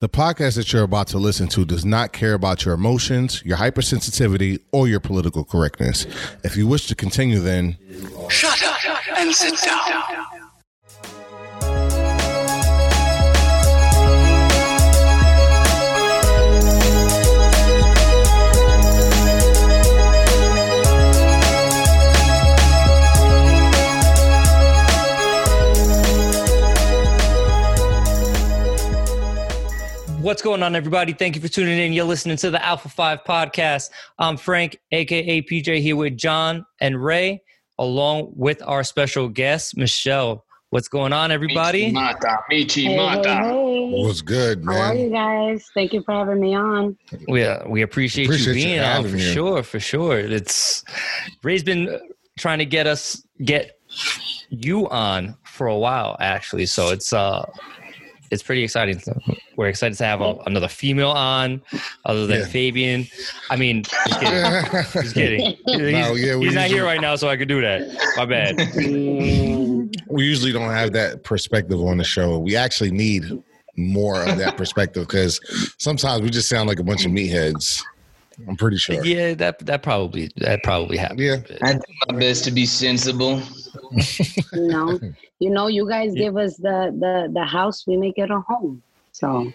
The podcast that you're about to listen to does not care about your emotions, your hypersensitivity, or your political correctness. If you wish to continue, then Shut up and sit down. What's going on, everybody? Thank you for tuning in. You're listening to the Alpha 5 podcast. I'm Frank, aka PJ, here with John and Ray, along with our special guest, Michelle. What's going on, everybody? Mata, Michi Hey, hey, Mata. hey. what's good, man? How are you guys? Thank you for having me on. We, uh, we appreciate, Appreciate you you being on for you. sure, for sure. It's Ray's been trying to get us get you on for a while, actually. So it's uh it's pretty exciting. So we're excited to have a, mm-hmm. another female on, other than Yeah. Fabian. I mean, just kidding. Just kidding. He's, No, yeah, we he's not here right now, so I could do that. My bad. we usually don't have that perspective on the show. We actually need more of that perspective because sometimes we just sound like a bunch of meatheads. I'm pretty sure. Yeah, that that probably that probably happened. Yeah. I do my best to be sensible. You know, you know, you guys give us the the the house, we make it a home. So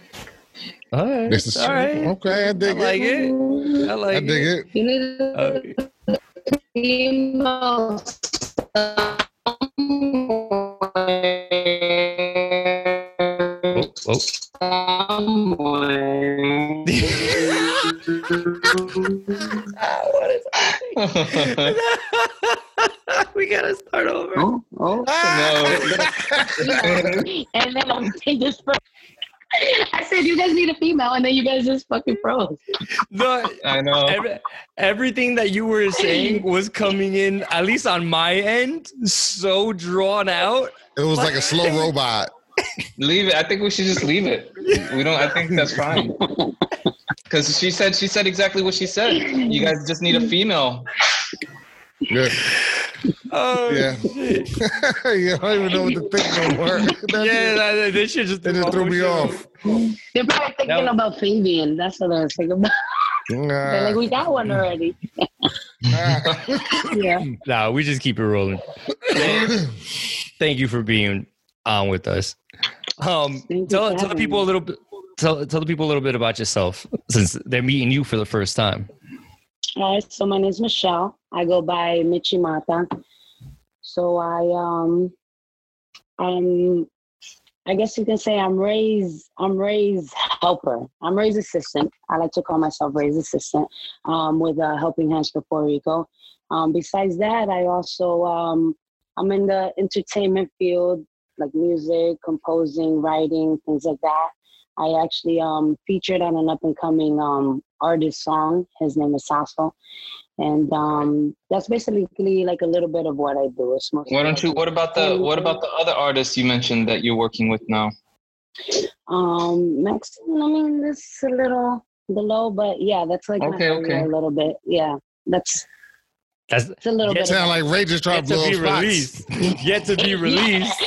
All right. This is all right. okay. I I dig like it. it. I like it. I dig it. you need Uh, a female oh, oh. somewhere. we gotta start over. Oh, oh. and then I'm take this. Fro- I said you guys need a female, and then you guys just fucking froze. No, I know. every, everything that you were saying was coming in, at least on my end, so drawn out. It was like a slow robot. Leave it. I think we should just leave it. We don't. I think that's fine. Because she said she said exactly what she said. You guys just need a female. Yeah. Oh, Yeah. shit. yeah. I don't even know what to think no more. yeah, that, this shit just, It just threw me off. They're probably thinking No. about Fabian. That's what they're thinking about. They're like, we got one already. Yeah. Nah, we just keep it rolling. Thank you for being on with us. Um, Thank tell tell the having people a little bit. Tell, tell the people a little bit about yourself since they're meeting you for the first time. All right. So my name is Michelle. I go by Michimata. So I um I'm I guess you can say I'm Ray's I'm Ray's helper. I'm Ray's assistant. I like to call myself Ray's assistant um, with uh, Helping Hands for Puerto Rico. Um, besides that, I also um, I'm in the entertainment field, like music, composing, writing, things like that. I actually um, featured on an up and coming um, artist song. His name is Sasso. And um, that's basically like a little bit of what I do. It's mostly Why don't you? What about the? What about the other artists you mentioned that you're working with now? Um, Max, I mean, it's a little below, but yeah, that's like Okay, okay. a little bit. Yeah, that's That's it's a little Yeah, bit. Sound like Ray just tried yet to be released. Yet to be released.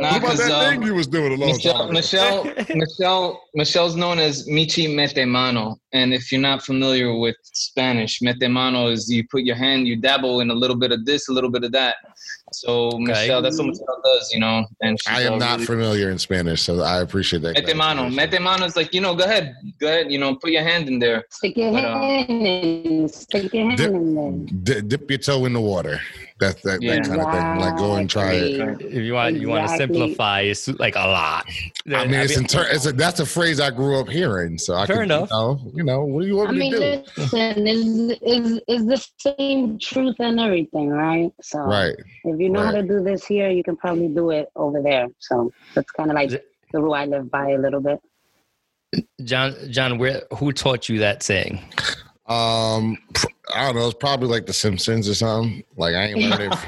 Nah, What about 'cause, that um, thing you was doing a long Michelle, time ago? Michelle, Michelle, Michelle's known as Michi Mete Mano. And if you're not familiar with Spanish, Mete Mano is you put your hand, you dabble in a little bit of this, a little bit of that. So Michelle, that's what Michelle does, you know. And I am not really- familiar in Spanish, so I appreciate that. Mete Mano. Mete Mano is like, you know, go ahead, go ahead, you know, put your hand in there. Stick your But, um, hand in, stick your hand Dip- in there. D- dip your toe in the water. That's that, Yeah. that kind of thing. Like go and try it. If you want, you want to simplify. It's like a lot. I mean, it's, inter- it's a, that's a phrase I grew up hearing. So I Fair could, enough. You know, you know, what do you want I me mean, to do? listen, is is is the same truth and everything, right? So Right. if you know how to do this here, you can probably do it over there. So that's kind of like the rule I live by a little bit. John, John, where who taught you that saying? Um, pr- I don't know. It's probably like The Simpsons or something. Like I ain't learned it.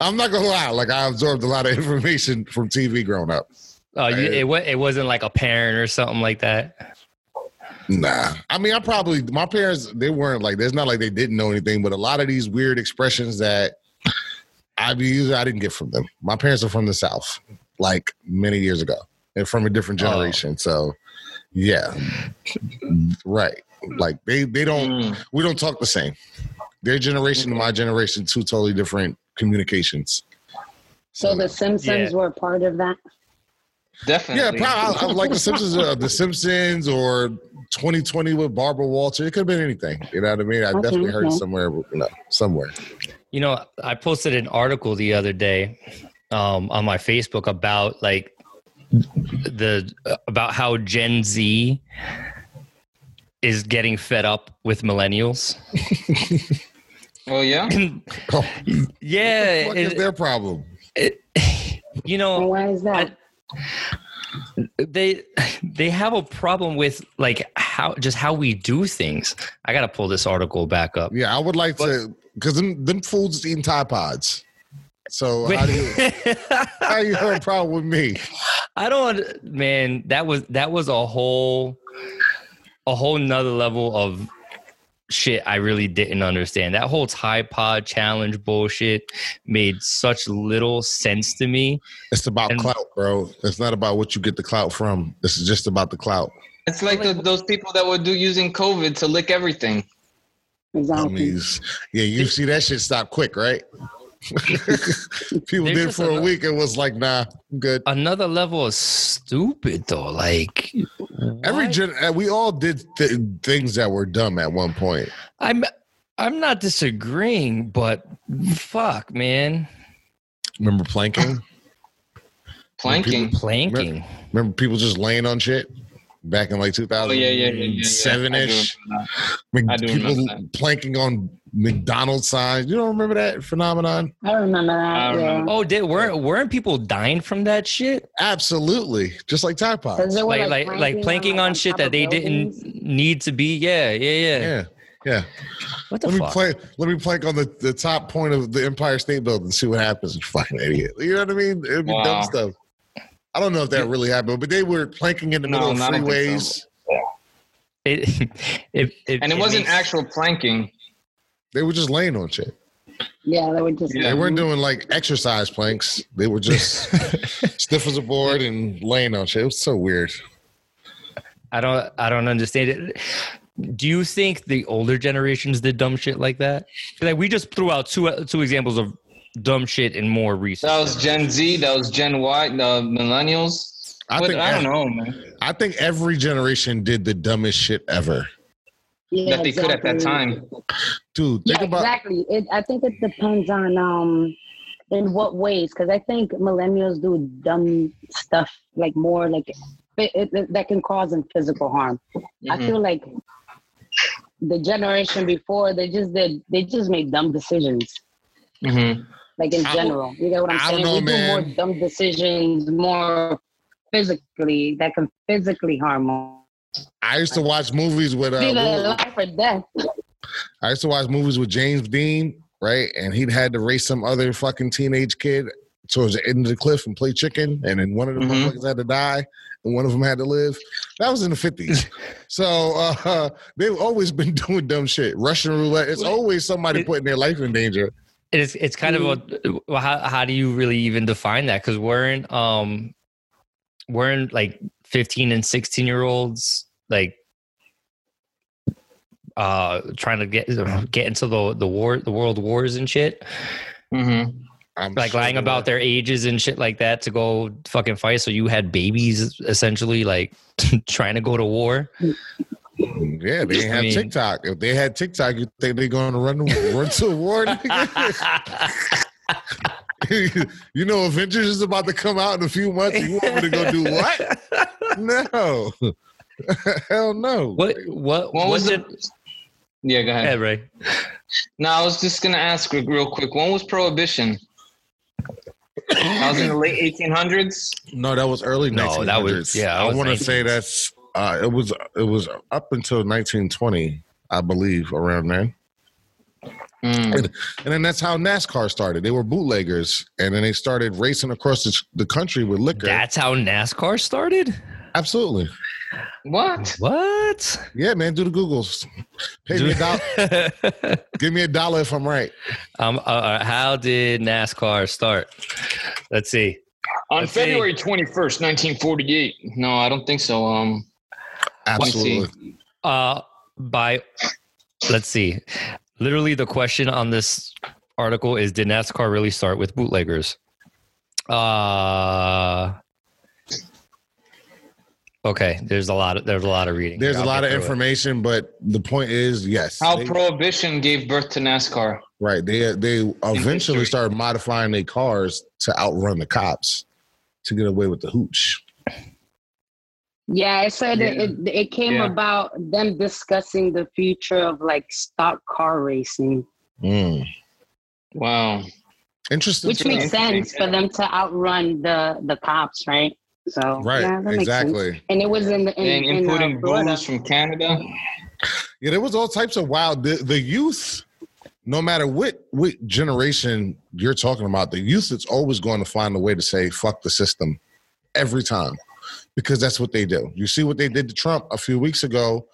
I'm not gonna lie. Like I absorbed a lot of information from TV growing up. Oh, you, it it wasn't like a parent or something like that. Nah, I mean, I probably my parents they weren't like. There's not like they didn't know anything, but a lot of these weird expressions that I be using, I didn't get from them. My parents are from the South, like many years ago. and from a different Oh. generation. So, yeah, right. Like they they don't Mm. we don't talk the same. Their generation and my generation, two totally different communications. So the Simpsons Yeah. were part of that. Definitely. Yeah, probably I, I like the Simpsons, uh, the Simpsons, or 2020 with Barbara Walter. It could have been anything. You know what I mean? I Okay, definitely heard okay. somewhere, you know, somewhere. You know, I posted an article the other day um, on my Facebook about like the about how Gen Z is getting fed up with millennials. Oh yeah. Oh, yeah, what is it- their problem? it- you And know, why is that? they they have a problem with like how just how we do things. I got to pull this article back up. Yeah, I would like to because them them fools is eating Tide Pods. So how do you how you have a problem with me? I don't man, that was that was a whole a whole nother level of shit I really didn't understand. That whole Tide Pod challenge bullshit made such little sense to me. It's about And- clout, bro. It's not about what you get the clout from. This is just about the clout. It's like the, those people that would do using COVID to lick everything. Exactly. Dummies. Yeah, you see that shit stop quick, right? People There's did just for a week and was like, nah, I'm good. Another level of stupid though. Like Every gen- uh, we all did th- things that were dumb at one point. I'm I'm not disagreeing, but fuck, man. Remember planking? Planking. Planking. Remember people just laying on shit back in like Oh yeah, yeah, yeah, yeah, yeah. seven I do ish. remember I do People planking on McDonald's signs. You don't remember that phenomenon? I remember that. I yeah. remember. Oh, did weren't weren't people dying from that shit? Absolutely, just like Tide 'Cause Pods. they were, Like like like planking on, like, shit that they buildings. didn't need to be. Yeah, yeah, yeah. Yeah, yeah. What the Let me fuck? play. Let me plank on the, the top point of the Empire State Building and see what happens. You fucking idiot. You know what I mean? It'd be Wow. dumb stuff. I don't know if that really happened, but they were planking in the No, middle of no, I don't freeways. It, it, it, And it, wasn't makes- actual planking. They were just laying on shit. Yeah, they were just. Yeah. They weren't doing like exercise planks. They were just stiff as a board and laying on shit. It was so weird. I don't I don't understand it. Do you think the older generations did dumb shit like that? Like we just threw out two two examples of dumb shit in more recent. That was Gen Z. That was Gen Y. The millennials. I But think I don't know, man. I think every generation did the dumbest shit ever. Yeah, that they could at that time. Dude, Yeah, think about exactly. It, I think it depends on um in what ways, because I think millennials do dumb stuff like more like it, it, that can cause them physical harm. I Mhm. feel like the generation before they just did they just made dumb decisions. Mhm. Like in I general, you get what I'm I don't saying? know, we man. do more dumb decisions, more physically that can physically harm us. I used to watch movies with uh, life or death. I used to watch movies with James Dean, right? And he'd had to race some other fucking teenage kid towards the end of the cliff and play chicken, and then one of the Mhm. motherfuckers had to die, and one of them had to live. That was in the fifties. so uh, they've always been doing dumb shit. Russian roulette. It's always somebody putting their life in danger. It's it's kind of a how how do you really even define that? Because weren't um weren't like fifteen and sixteen year olds like uh trying to get get into the the war the world wars and shit Mhm. I'm like sure lying about were. their ages and shit like that to go fucking fight so you had babies essentially like trying to go to war Yeah, they didn't I have mean- TikTok. If they had TikTok, you think they're going to run run to a war? you know, Avengers is about to come out in a few months. You want me to go do what? No, hell no. what what When what was it? the? Yeah, go ahead. yeah, right No, I was just gonna ask real- real quick. When was prohibition? I was in the late 1800s. No, that was early. No, 1900s. that was- yeah, that I want to say that's uh, it was it was up until 1920, I believe, around then. Mm. And then that's how NASCAR started. They were bootleggers, and then they started racing across the, the country with liquor. that's how NASCAR started Absolutely, What? what yeah, man. Do the Googles. Pay me a dollar. Give me a dollar if I'm right. um, uh, uh, how did NASCAR start? Let's see. On Let's see. February 21st, 1948. No, I don't think so. Um, Absolutely. Uh, by let's see. Literally, the question on this article is: Did NASCAR really start with bootleggers? Uh. Okay, there's a lot of there's a lot of reading. There's a lot of through it. information, but the point is, yes, how they- Prohibition gave birth to NASCAR. right. They they eventually started modifying their cars to outrun the cops to get away with the hooch. Yeah, it said Yeah. It, it it came Yeah. about them discussing the future of like stock car racing, Mm. Wow. Interesting. which makes interesting, sense for them to outrun the the cops, right? So right. yeah, that makes sense. exactly. And it was in the in, And in, uh, including Florida. booze from Canada. Yeah, there was all types of wild. The, the youth, no matter what what generation you're talking about, the youth is always going to find a way to say "fuck the system" every time, because that's what they do. You see what they did to Trump a few weeks ago,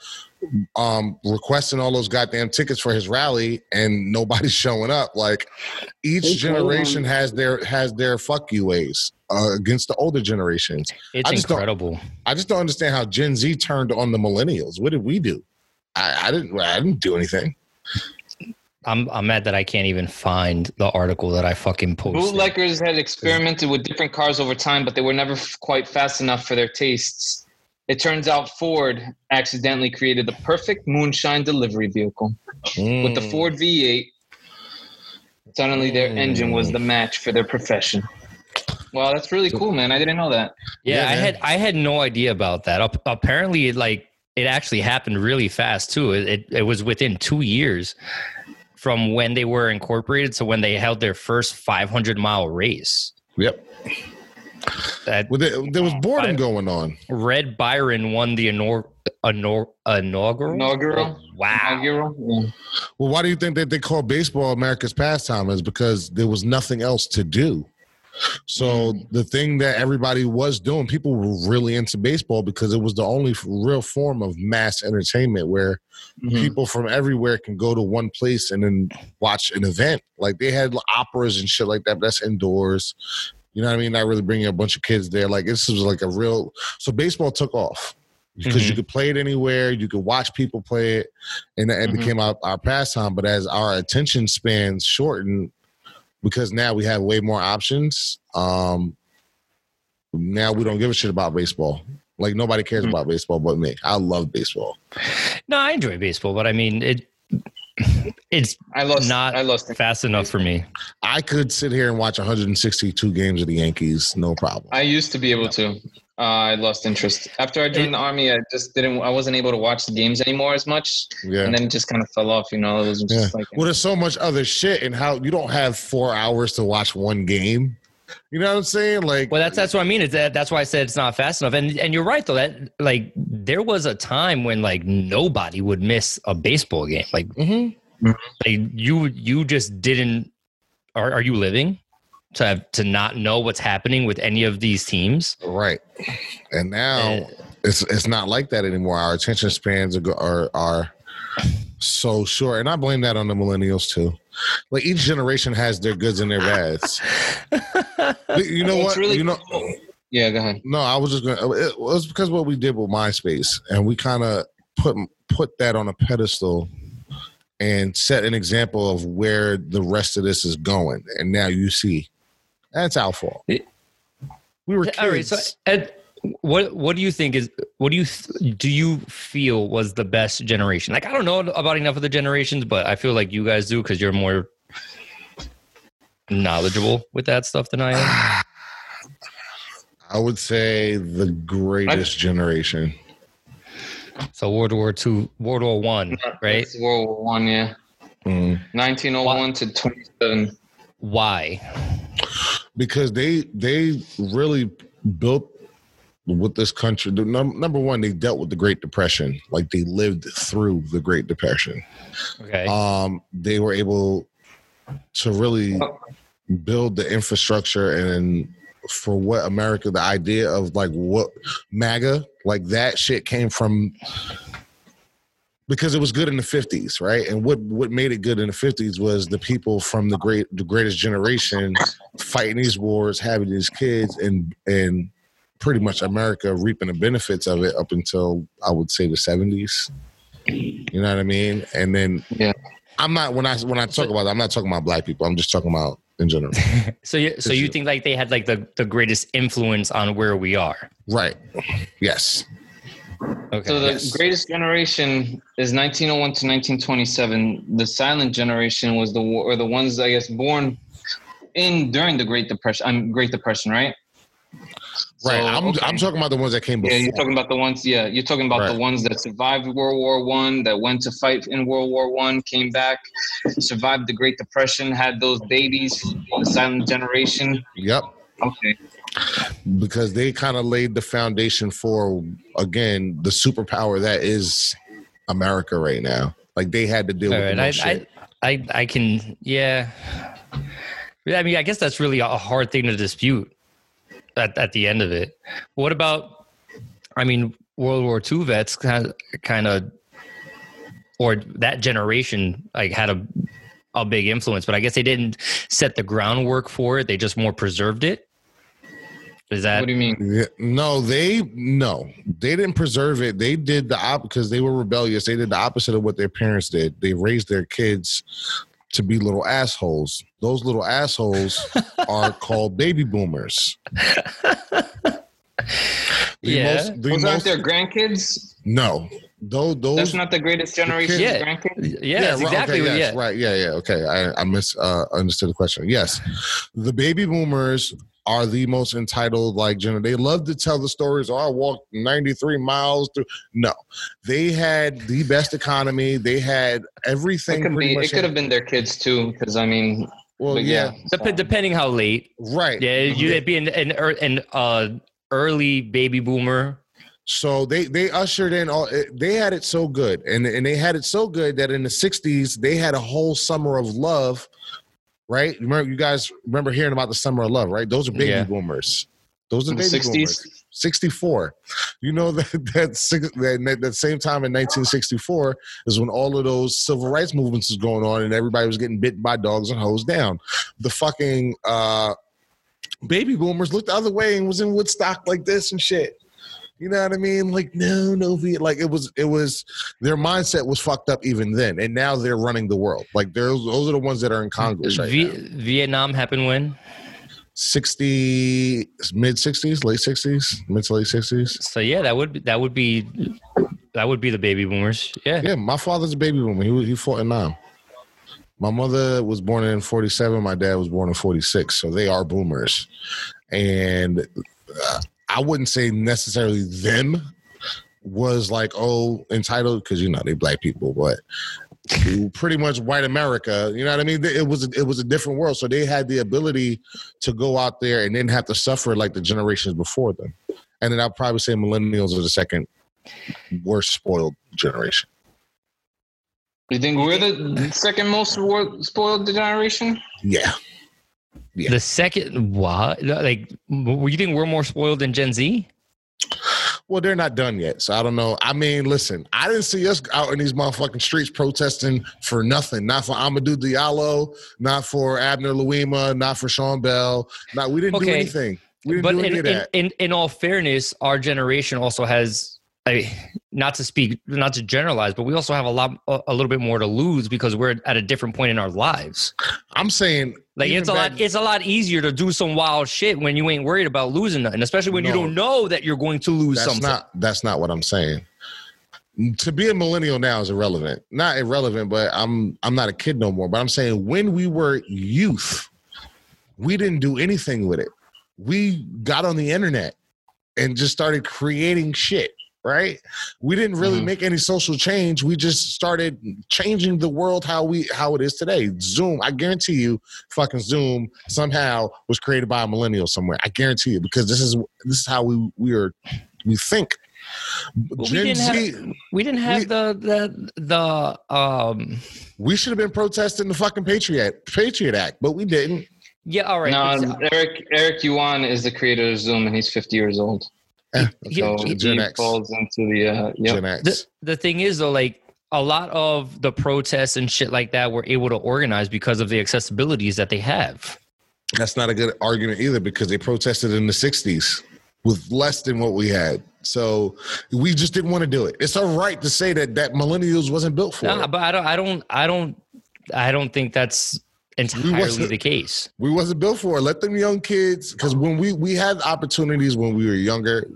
um, requesting all those goddamn tickets for his rally, and nobody's showing up. Like each They generation him. has their has their fuck you ways uh, against the older generations. It's I just don't- incredible. I just don't understand how Gen Z turned on the millennials. What did we do? I, I didn't. I didn't do anything. I'm I'm mad that I can't even find the article that I fucking posted. Bootleggers had experimented with different cars over time, but they were never f- quite fast enough for their tastes. It turns out Ford accidentally created the perfect moonshine delivery vehicle. With the Mm. Ford V8, suddenly their engine was the match for their profession. Wow, that's really cool, man. I didn't know that. Yeah, Yeah, I had I had no idea about that. Apparently, it like it actually happened really fast too. It, it it was within two years from when they were incorporated to when they held their first 500 mile race. Yep. That Well, there, there was boredom Fine. going on. Red Byron won the inor- inor- inaugural. Inaugural? Wow. Inaugural? Yeah. Well, why do you think that they call baseball America's pastime? Is because there was nothing else to do. So the thing that everybody was doing, people were really into baseball because it was the only real form of mass entertainment where Mhm. people from everywhere can go to one place and then watch an event. Like they had operas and shit like that. But that's indoors. You know what I mean? Not really bringing a bunch of kids there. Like this was like a real. So baseball took off because you Mhm. could play it anywhere. You could watch people play it, and it Mhm. became our, our pastime. But as our attention spans shortened, because now we have way more options. Um, now we don't give a shit about baseball. Like nobody cares Mhm. about baseball but me. I love baseball. No, I enjoy baseball, but I mean it. It's I lost. Not I lost. fast enough for me. I could sit here and watch 162 games of the Yankees, no problem. I used to be able to. Uh, I lost interest after I joined the army. I just didn't. I wasn't able to watch the games anymore as much, yeah. and then it just kind of fell off. You know, it was just Yeah. like Well, there's so much other shit, and how you don't have four hours to watch one game. You know what I'm saying? Like, Well, that's that's what I mean. It's that, that's why I said it's not fast enough. And and you're right though. That like there was a time when like nobody would miss a baseball game. Like, mm-hmm. like you you just didn't. Are are you living to have to not know what's happening with any of these teams? right. And now Uh, it's it's not like that anymore. Our attention spans are are, are so short, and I blame that on the millennials too. Like each generation has their goods and their bads. you know what? really you know. cool. Yeah, go ahead. No, I was just gonna. It was because what we did with MySpace, and we kind of put put that on a pedestal and set an example of where the rest of this is going. And now you see, that's our fault. It- We were kids. All right. So, Ed, what what do you think is what do you do you feel was the best generation? Like I don't know about enough of the generations, but I feel like you guys do because you're more knowledgeable with that stuff than I am. I would say the greatest generation. So World War Two, World War One, right? It's World War One. Yeah, Mm. 1901 to 27. Why? Because they they really built with this country. Number one, they dealt with the Great Depression. Like they lived through the Great Depression. Okay. um, they were able to really build the infrastructure and for what America, the idea of like what MAGA, like that shit came from because it was good in the 50s, right? And what what made it good in the 50s was the people from the great the greatest generation fighting these wars, having these kids, and and pretty much America reaping the benefits of it up until I would say the 70s. You know what I mean? And then Yeah. I'm not when I when I talk about that, I'm not talking about black people. I'm just talking about in general. So you so you think like they had like the the greatest influence on where we are? right. Yes. Okay. So the Yes. greatest generation is 1901 to 1927. The silent generation was the or the ones I guess born in during the Great Depression. I'm Great Depression, right? Right. So, I'm okay. I'm talking about the ones that came before. Yeah, you're talking about the ones. Yeah, you're talking about the ones that survived World War One, that went to fight in World War One, came back, survived the Great Depression, had those babies, the silent generation. yep. Okay. Because they kind of laid the foundation for again the superpower that is America right now. Like they had to deal All with right, I, shit. I, I, I can, yeah. I mean, I guess that's really a hard thing to dispute at, at the end of it. What about, I mean, World War II vets kind of, kind of, or that generation, like had a, a big influence, but I guess they didn't set the groundwork for it. They just more preserved it. Is that What do you mean? No, they no, they didn't preserve it. They did the op because they were rebellious. They did the opposite of what their parents did. They raised their kids to be little assholes. Those little assholes are called baby boomers. The Yeah. most- the Those aren't their grandkids. no, those those That's not the greatest generation. Yeah. grandkids. yeah, that's right, exactly okay, yes, yeah. right. Yeah, yeah. Okay, I I mis uh, the question. Yes, the baby boomers are the most entitled. Like, gener- they love to tell the stories. Oh, I walked ninety three miles through. No, they had the best economy. They had It everything. could be. much. It could have been their kids too, because I mean, well, yeah, yeah. Dep- depending how late. right. Yeah, you would be an an, an uh, early baby boomer. So they they ushered in all. They had it so good, and and they had it so good that in the '60s they had a whole summer of love. Right? Remember, you guys remember hearing about the summer of love, right? Those are baby Yeah. boomers. Those are baby boomers. 64. You know that that, six- that that same time in 1964 is when all of those civil rights movements was going on and everybody was getting bitten by dogs and hosed down. The fucking uh, baby boomers looked the other way and was in Woodstock like this and shit. You know what I mean? Like no, no, Viet- like it was, it was their mindset was fucked up even then, and now they're running the world. Like those, those are the ones that are in Congress right V-. Vietnam happened when? 60 mid 60s, late 60s, mid to late 60s. So yeah, that would be, that would be that would be the baby boomers. Yeah. Yeah, my father's a baby boomer. He was- he fought in nine. My mother was born in forty seven. My dad was born in forty six. So they are boomers, and uh, I wouldn't say necessarily them was like oh entitled because you know they black people, but pretty much white America. You know what I mean? It was it was a different world, so they had the ability to go out there and didn't have to suffer like the generations before them. And then I'll probably say millennials are the second worst spoiled generation. You think we're the second most spoiled generation? Yeah. Yeah. The second what? Like you think we're more spoiled than Gen Z? Well, they're not done yet. So I don't know. I mean, listen, I didn't see us out in these motherfucking streets protesting for nothing. Not for Amadou Diallo, not for Abner Louima, not for Sean Bell. Not we didn't do anything. We didn't But do in, any of in, that. in in all fairness, our generation also has. I, not to speak, not to generalize, but we also have a lot, a, little bit more to lose because we're at a different point in our lives. I'm saying Like it's a lot, it's a lot easier to do some wild shit when you ain't worried about losing nothing, especially when you don't know that you're going to lose that's something. not that's not what I'm saying. To be a millennial now is irrelevant. Not irrelevant, but I'm I'm not a kid no more. But I'm saying when we were youth, we didn't do anything with it. We got on the internet and just started creating shit, right? We didn't really Mhm. make any social change. We just started changing the world how we how it is today. Zoom, I guarantee you, fucking Zoom somehow was created by a millennial somewhere. I guarantee you because this is this is how we we are we think. Well, we didn't Z, have- We didn't have We- the the the um. we should have been protesting the fucking Patriot Patriot Act, but we didn't. Yeah, all right. No, it's- Eric Eric Yuan is the creator of Zoom, and he's 50 years old. Yeah, So Gen he X. falls into the uh, yep. Gen X. the, the thing is though, like a lot of the protests and shit like that were able to organize because of the accessibilities that they have. That's not a good argument either because they protested in the 60s with less than what we had. So we just didn't want to do it. It's all right to say that that millennials wasn't built for No, it. but I don't. I don't. I don't. I don't think that's entirely the case. We wasn't built for it. Let them young kids, because when we we had opportunities when we were younger,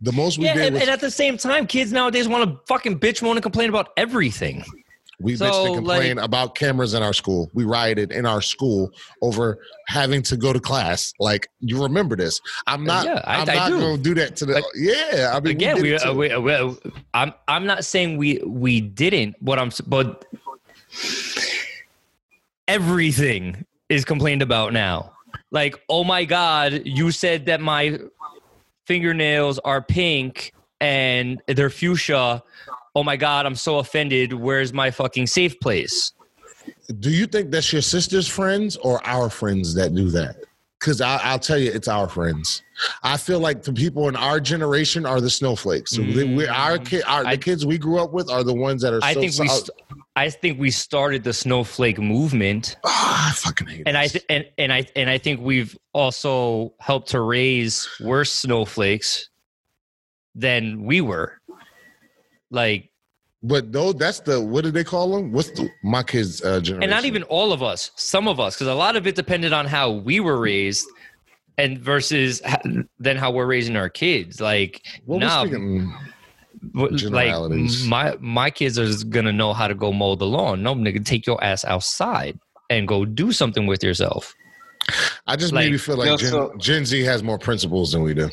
the most we Yeah, did and, was and at the same time, kids nowadays want to fucking bitch, moan, and complain about everything. we bitched so, and complained like- about cameras in our school. We rioted in our school over having to go to class. Like you remember this? I'm not. Yeah, I- I'm I not do. going to do that to the. Like, yeah, I mean, Again, we, uh, we, uh, we I'm I'm not saying we we didn't. What I'm but everything is complained about now. Like, oh my god, you said that my fingernails are pink and they're fuchsia. Oh my god, I'm so offended. Where's my fucking safe place? Do you think that's your sister's friends or our friends that do that? Because I'll tell you, it's our friends. I feel like the people in our generation are the snowflakes. So we, our kid, our, the. I- kids we grew up with are the ones that are. I so think we, st- I think we started the snowflake movement, Ah, I fucking hate and I th- and and I and I think we've also helped to raise worse snowflakes than we were. Like, But though that's the what do they call them? What's the, my kids' uh, generation? and not even all of us, some of us, because a lot of it depended on how we were raised, and versus ha- then how we're raising our kids. Like, Well, we're nah, speaking- like my my kids are gonna know how to go mow the lawn. No, nigga, take your ass outside and go do something with yourself. I just like- maybe feel like No, Gen, so- Gen Z has more principles than we do.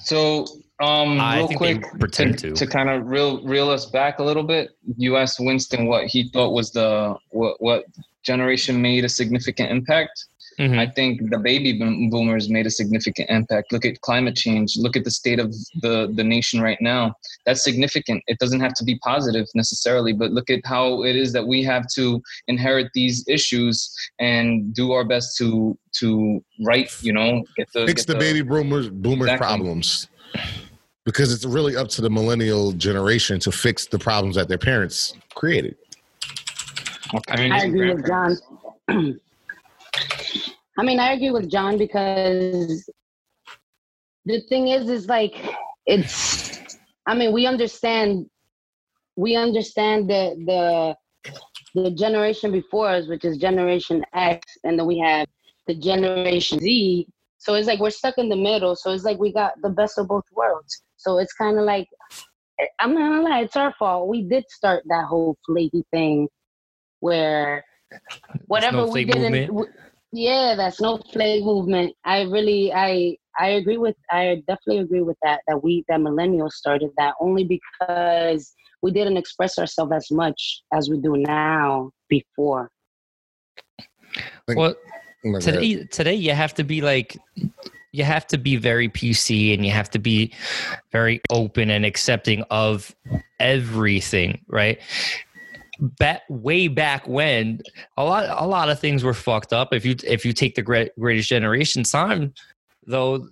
So, um, I real think quick, they pretend to. to kind of reel reel us back a little bit. You asked Winston what he thought was the what what generation made a significant impact. Mhm. I think the baby boomers made a significant impact. Look at climate change. Look at the state of the the nation right now. That's significant. It doesn't have to be positive necessarily, but look at how it is that we have to inherit these issues and do our best to to right. You know, get the Fix get the baby boomers boomers Exactly. problems. Because it's really up to the millennial generation to fix the problems that their parents created. I mean, I agree with John. I mean, I agree with John because the thing is, is like it's. I mean, we understand. We understand the the the generation before us, which is Generation X, and then we have the Generation Z. So it's like we're stuck in the middle. So it's like we got the best of both worlds. So it's kind of like eh, I'm not gonna lie, it's our fault. We did start that whole flaky thing where whatever we didn't movement. w- yeah that snowflake movement i really i i agree with i definitely agree with that that we that millennials started that only because we didn't express ourselves as much as we do now before Think- Well, my God. today today you have to be like you have to be very pc and you have to be very open and accepting of everything right? Back way back when a lot a lot of things were fucked up. If you if you take the great, greatest generation time though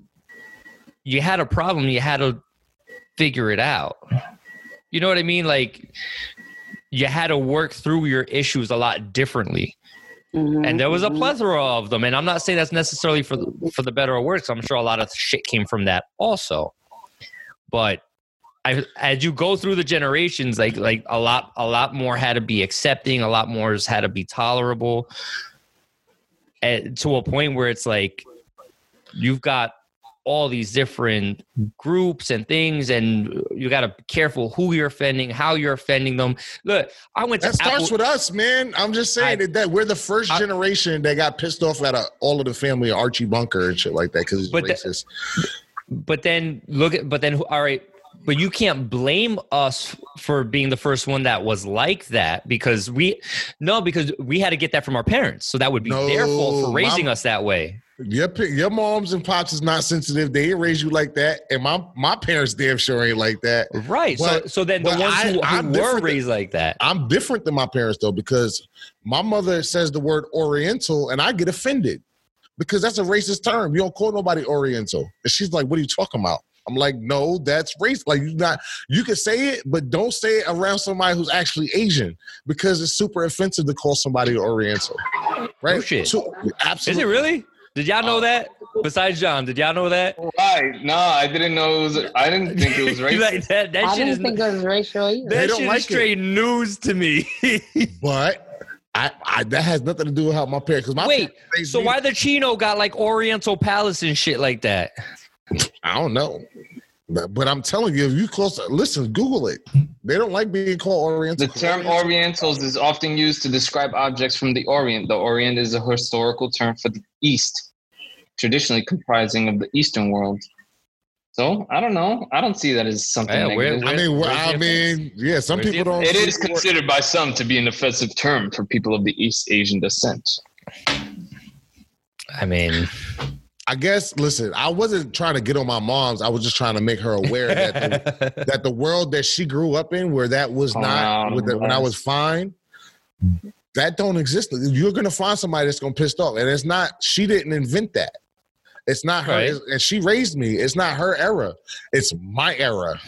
you had a problem you had to figure it out. You know what i mean? Like you had to work through your issues a lot differently Mhm, and there was a mhm. plethora of them. And i'm not saying that's necessarily for the, for the better or worse. I'm sure a lot of shit came from that also. But I, as you go through the generations like like a lot a lot more had to be accepting. A lot more has had to be tolerable. And to a point where it's like you've got all these different groups and things and you got to be careful who you're offending how you're offending them look i went to That starts Apple- with us, man. I'm just saying I- that, we're the first I- generation that got pissed off at a, all of the family Archie Bunker and shit like that because he's But the- racist. but then look at but then all right but you can't blame us for being the first one that was like that because we no because we had to get that from our parents so that would be their fault for raising my- us that way your your moms and pops is not sensitive. They didn't raise you like that, and my my parents damn sure ain't like that. right so But- so then the ones I- who, who were different than- raised like that I'm different than my parents though because my mother says the word Oriental, and I get offended because that's a racist term. You don't call nobody Oriental, and she's like, "What are you talking about?" I'm like, no, that's race. Like you not you can say it, but don't say it around somebody who's actually Asian because it's super offensive to call somebody Oriental. Right? Oh, shit. So, Is it really? Did y'all know Uh, that? Besides John, did y'all know that? Right? No, I didn't know it was. I didn't think it was You racist. like that? That I shit didn't is think it was racial either. That shit like is straight news to me. But I, I that has nothing to do with how my parents. Because my Wait, parents so me- why the Chino got like Oriental Palace and shit like that? I don't know. But, but I'm telling you, if you close, listen, Google it. They don't like being called Orientals. The term Orientals is often used to describe objects from the Orient. The Orient is a historical term for the East, traditionally comprising of the Eastern world. So I don't know. I don't see that as something Yeah, where- negative. I mean, well, I mean, yeah, some people don't. It see is the- considered by some to be an offensive term for people of the East Asian descent. I mean, I guess. Listen, I wasn't trying to get on my mom's. I was just trying to make her aware that the, that the world that she grew up in, where that was oh, not, Oh, with the, when I was fine, that don't exist. You're gonna find somebody that's gonna piss off, and it's not. She didn't invent that. It's not her, Right. and she raised me. It's not her era. It's my era.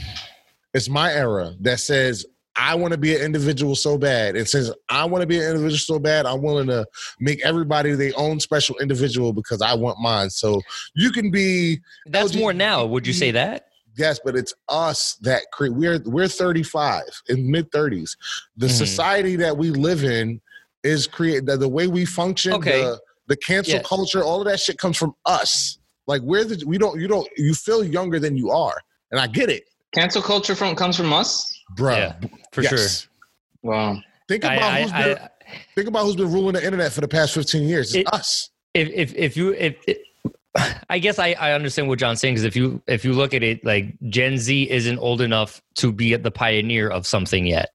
It's my era that says I want to be an individual so bad. And since I want to be an individual so bad, I'm willing to make everybody their own special individual because I want mine. So you can be that's more now. Would you say that? yes, but it's us that create. We're we're 35 in mid 30s. The Mhm. society that we live in is create the, the way we function. Okay. The, the cancel Yeah. culture, all of that shit comes from us. Like we're the we don't you don't you feel younger than you are, and I get it, Cancel culture from comes from us. Bro. Yeah, for Yes. Wow. Think sure. about I, who's I, been I, think about who's been ruling the internet for the past 15 years. It's It- us. if if if you if. if I guess I, I understand what John's saying because if you if you look at it like Gen Z isn't old enough to be the pioneer of something yet,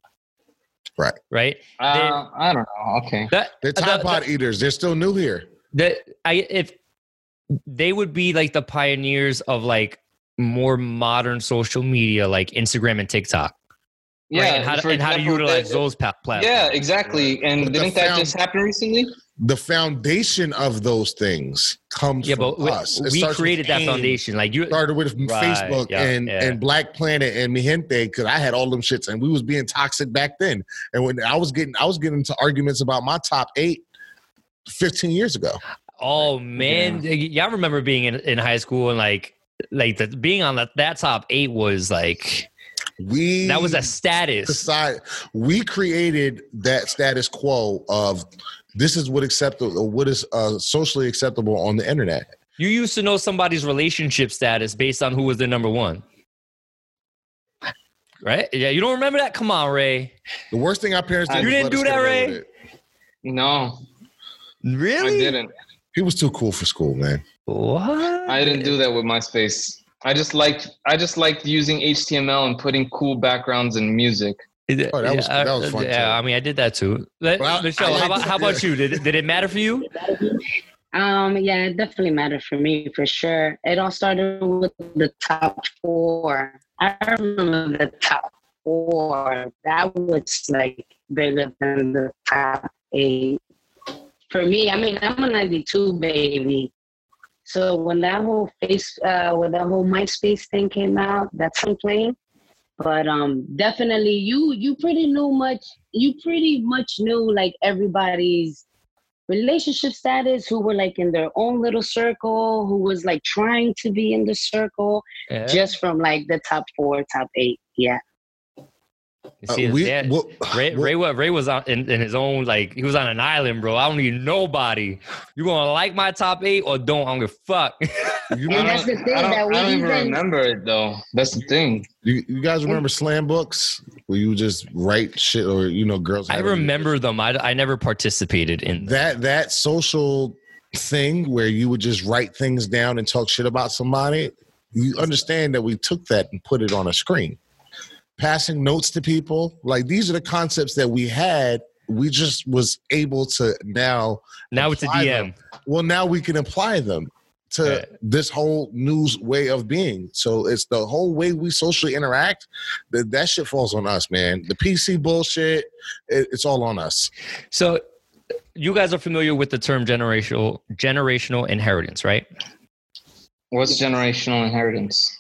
Right. right? Uh, I don't know. Okay. That They're the- Tide Pod eaters. They're still new here. that I if they would be like the pioneers of like more modern social media like Instagram and TikTok. Yeah. right? and how, to, for and how to example, utilize the- those pa- platforms. Yeah, exactly. And But didn't that found- just happen recently? The foundation of those things comes yeah, from but we, us. It we created that AIM. foundation. Like you, started with Right, Facebook yeah, and yeah. and Black Planet and Mi Gente because I had all them shits and we was being toxic back then. And when I was getting I was getting into arguments about my top eight 15 years ago. oh man, y- y'all remember being in, in high school and like like the, being on the, that top eight was like We that was a status. decide we created that status quo of this is what acceptable what is uh, socially acceptable on the internet. You used to know somebody's relationship status based on who was their number one. Right? Yeah, you don't remember that? Come on, Ray. The worst thing our parents did You didn't do that, Ray? No, Really? I didn't. He was too cool for school, man. What? I didn't do that with MySpace. I just liked I just liked using HTML and putting cool backgrounds and music. Oh, that was- yeah, that was uh, fun, Yeah, too. I mean, I did that too. Let- Well, Michelle, how, about, how about you? Did it, did it matter for you? Um, yeah, it definitely mattered for me for sure. It all started with the top four. I remember the top four. That was like bigger than the top eight. For me, I mean, I'm a 92 baby. So when that whole face, uh, when that whole MySpace thing came out, that's something. But um, definitely, you you pretty knew much. You pretty much knew like everybody's relationship status, who were like in their own little circle, who was like trying to be in the circle, Yeah. just from like the top four, top eight. Yeah. You Uh, we- yeah, what- Ray, what- Ray, wa- Ray was on in, in his own like he was on an island, bro. I don't need nobody. You gonna like my top eight or don't? I don't give a fuck. You, And remember, that's the thing I don't, that we I don't even even- remember it though. That's the thing. you, you guys remember slam books where you just write shit or you know girls? I having- remember them. I, I never participated in them. that that social thing where you would just write things down and talk shit about somebody. You understand that we took that and put it on a screen. Passing notes to people, like these are the concepts that we had. We just was able to now. Now it's a DM. them. Well, now we can apply them to Right. this whole new way of being. So it's the whole way we socially interact. That that shit falls on us, man. The PC bullshit, it, it's all on us. So you guys are familiar with the term generational generational inheritance, right? What's generational inheritance?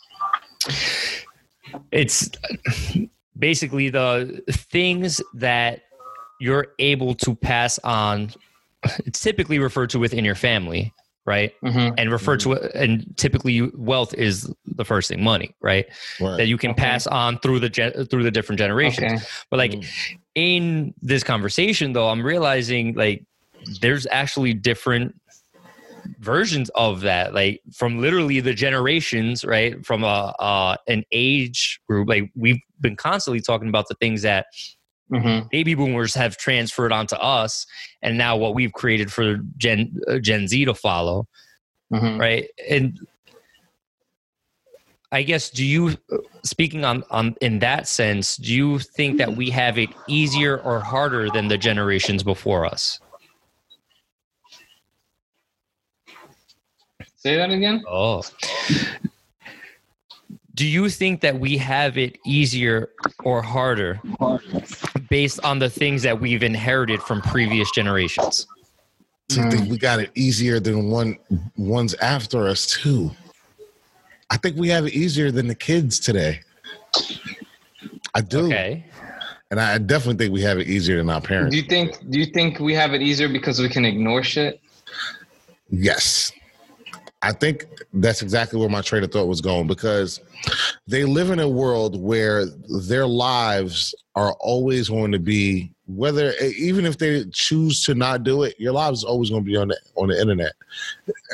It's basically the things that you're able to pass on. It's typically referred to within your family, right? Mhm. And referred to and typically you- wealth is the first thing, money, right? Right. That you can Okay. pass on through the gen- through the different generations. Okay. But like in this conversation, though, I'm realizing like there's actually different versions of that, like from literally the generations, right? From a uh, an age group, like we've been constantly talking about the things that Mhm. baby boomers have transferred onto us, and now what we've created for Gen uh, Gen Z to follow Mhm. right and i guess do you speaking on on in that sense do you think that we have it easier or harder than the generations before us Say that again. oh do you think that we have it easier or harder based on the things that we've inherited from previous generations So I think hmm. we got it easier than one ones after us too. I think we have it easier than the kids today. I do, okay and I definitely think we have it easier than our parents. Do you think? Do you think we have it easier because we can ignore shit? Yes. I think that's exactly where my train of thought was going because they live in a world where their lives are always going to be whether even if they choose to not do it, your lives is always going to be on the on the internet.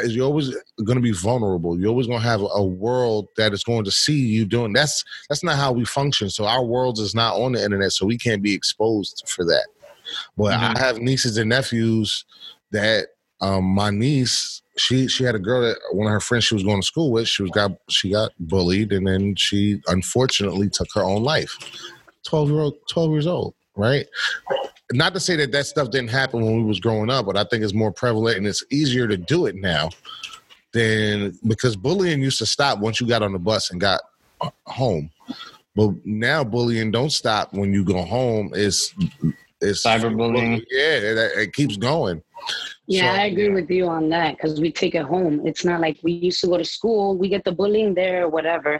You're always going to be vulnerable. You're always going to have a world that is going to see you doing. That's that's not how we function. So our world is not on the internet, so we can't be exposed for that. But Mhm. I have nieces and nephews that um, my niece she she had a girl that one of her friends she was going to school with she was got she got bullied and then she unfortunately took her own life. 12 year old 12 years old right? Not to say that that stuff didn't happen when we was growing up but i think it's more prevalent and it's easier to do it now than because bullying used to stop once you got on the bus and got uh, home. But now bullying don't stop when you go home. It's it's Cyberbullying. yeah it, it keeps going Yeah, So- I agree with you on that because we take it home. It's not like we used to go to school, we get the bullying there or whatever.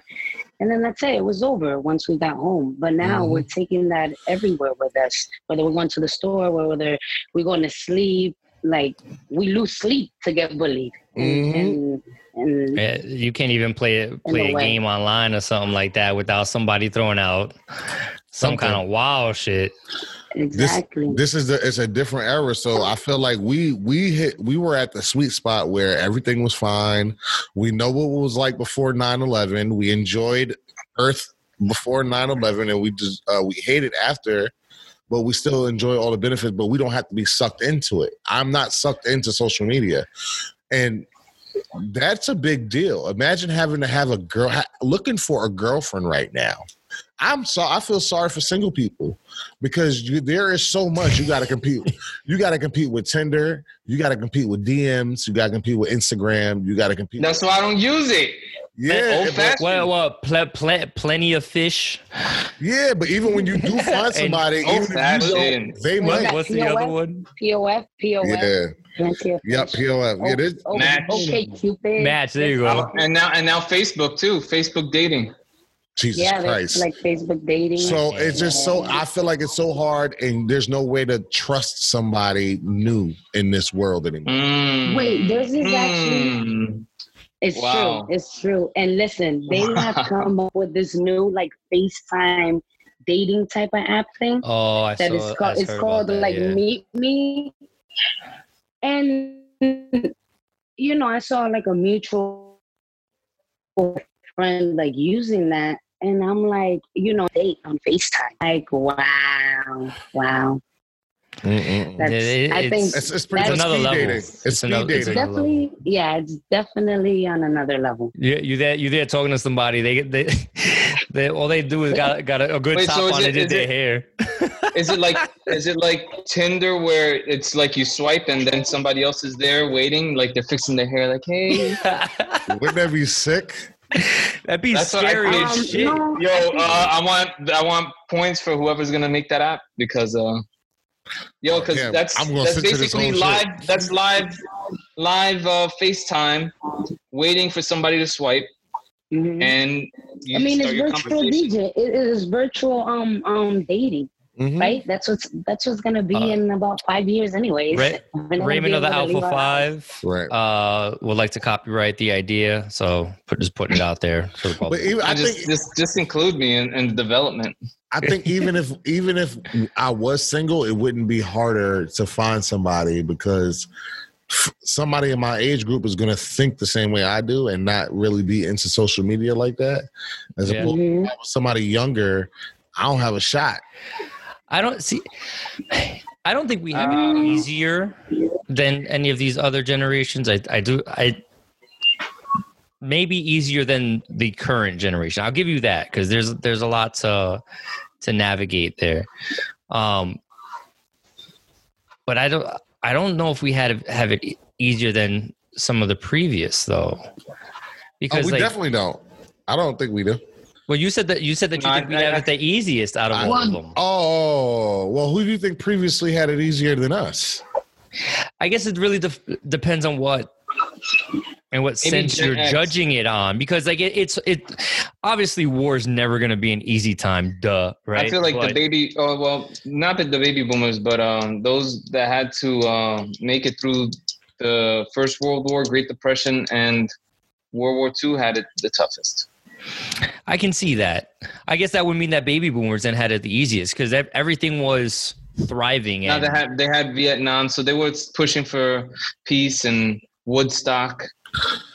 And then that's it. It was over once we got home. But now Mhm. we're taking that everywhere with us. Whether we're going to the store, whether we're going to sleep, like we lose sleep to get bullied. And, Mhm. and, and Yeah, you can't even play play a way. game online or something like that without somebody throwing out some Something. kind of wild shit. exactly. this is the it's a different era so i feel like we we hit we were at the sweet spot where everything was fine we know what it was like before 9-11 we enjoyed earth before 9-11 and we just uh, we hated after but we still enjoy all the benefits but we don't have to be sucked into it i'm not sucked into social media and that's a big deal imagine having to have a girl ha- looking for a girlfriend right now i'm so i feel sorry for single people because you, there is so much you got to compete. you got to compete with Tinder. You got to compete with DMs. You got to compete with Instagram. You got to compete. That's why I don't use it. yeah, old but. Well, well, ple- ple- plenty of fish. yeah, but even when you do find somebody, even if you don't, they What, might. what's the other one? POF, POF. Yeah, plenty of yep, fish. POF. Yeah, Oh, this, oh, Match. okay, Cupid. Match. There you go. And now and now Facebook too. Facebook dating. Jesus Yeah, Christ. like Facebook dating. so it's just so I feel like it's so hard, and there's no way to trust somebody new in this world anymore. Mm. Wait, there's this actually- Mm. It's Wow. true. It's true. And listen, they have come up with this new like FaceTime dating type of app thing Oh, I that saw. is I called it's called that, like yeah. Meet Me. And you know, I saw like a mutual friend like using that and I'm like, you know, date on FaceTime. Like, wow, wow. Mm-mm. That's, It- I think it's- It's, it's pretty That's another level. dating. It's It's, speed another- it's dating. another- definitely, yeah, it's definitely on another level. You, you there? You there talking to somebody? They they, they all they do is got got a, a good Wait, top so on. it- They did their it- hair. Is it like is it like Tinder where it's like you swipe and then somebody else is there waiting, like they're fixing their hair, like, hey, Wouldn't that be sick? That'd be That's what I scary as Um, shit. no, yo, I uh, I want I want points for whoever's gonna make that app because uh yo, because Yeah, that's I'm that's sit to this basically live shit. that's live live uh FaceTime waiting for somebody to swipe. Mhm. and you I mean, it's your virtual conversation. DJ. It is virtual um um dating, Mhm. right? That's what's that's what's gonna be Uh, in about five years, anyways. Ra- We're Raymond of the Alpha leave our house. Five Right. uh, would like to copyright the idea, so put, just putting it out there for the But public. even, I I just think just just include me in, in development. I think even if even if I was single, it wouldn't be harder to find somebody because somebody in my age group is going to think the same way I do and not really be into social media like that. As Yeah. opposed to somebody younger, I don't have a shot. I don't see. I don't think we have it Um, easier than any of these other generations. I, I do. I maybe easier than the current generation. I'll give you that because there's there's a lot to to navigate there. Um, but I don't. I don't know if we had have it easier than some of the previous though. Oh, Because we like, definitely don't. I don't think we do. Well, you said that you said that you No, think I- we I- have I- it the easiest out of I- all of them. Oh, well, who do you think previously had it easier than us? I guess it really def- depends on what and what Maybe sense you're X. judging it on because like it, it's it obviously war is never going to be an easy time duh right I feel like the baby. Oh well, not that the baby boomers, but um, those that had to uh, make it through the First World War, Great Depression, and World War II had it the toughest. I can see that i guess that would mean that baby boomers then had it the easiest because everything was thriving Now and they had they had Vietnam, so they were pushing for peace and Woodstock,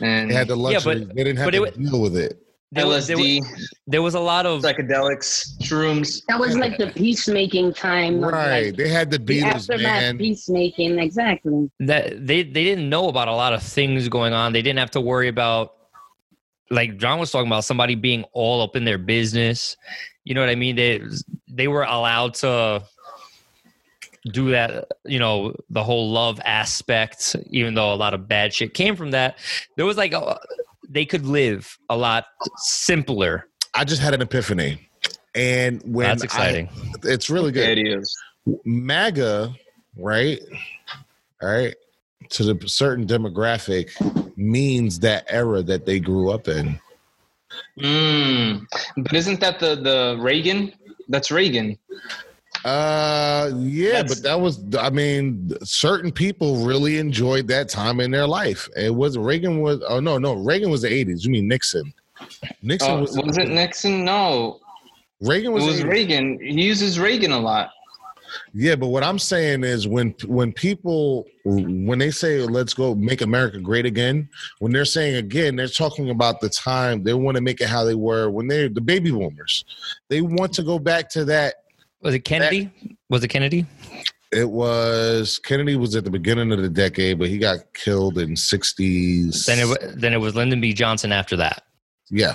and They had the Yeah, luxury. but- they didn't have but to it deal with it. there, was, there, LSD, was, there was a lot of psychedelics, shrooms. That was like the peacemaking time. Right. Like, They had the the Beatles, aftermath man. peacemaking, exactly. that they they didn't know about a lot of things going on. They didn't have to worry about like John was talking about somebody being all up in their business. You know what I mean? They they were allowed to do that, you know, the whole love aspect, even though a lot of bad shit came from that. There was like a, they could live a lot simpler. I just had an epiphany. And when That's I- exciting. it's really good. It is. MAGA, right? All right. To the certain demographic means that era that they grew up in. Mm. But isn't that the the Reagan? That's Reagan. Uh yeah, That's- but that was I mean, certain people really enjoyed that time in their life. It was Reagan was oh no, no, Reagan was the 80s. You mean Nixon. Nixon Oh, was was it Nixon? No, Reagan it was, was 80s. Reagan. He uses Reagan a lot. Yeah, but what I'm saying is when when people when they say let's go make America great again, when they're saying again, they're talking about the time they want to make it how they were when they're the baby boomers. They want to go back to that. Was it Kennedy? Was it Kennedy? It was Kennedy was at the beginning of the decade, but he got killed in 60s. Then it then it was Lyndon B. Johnson after that. Yeah.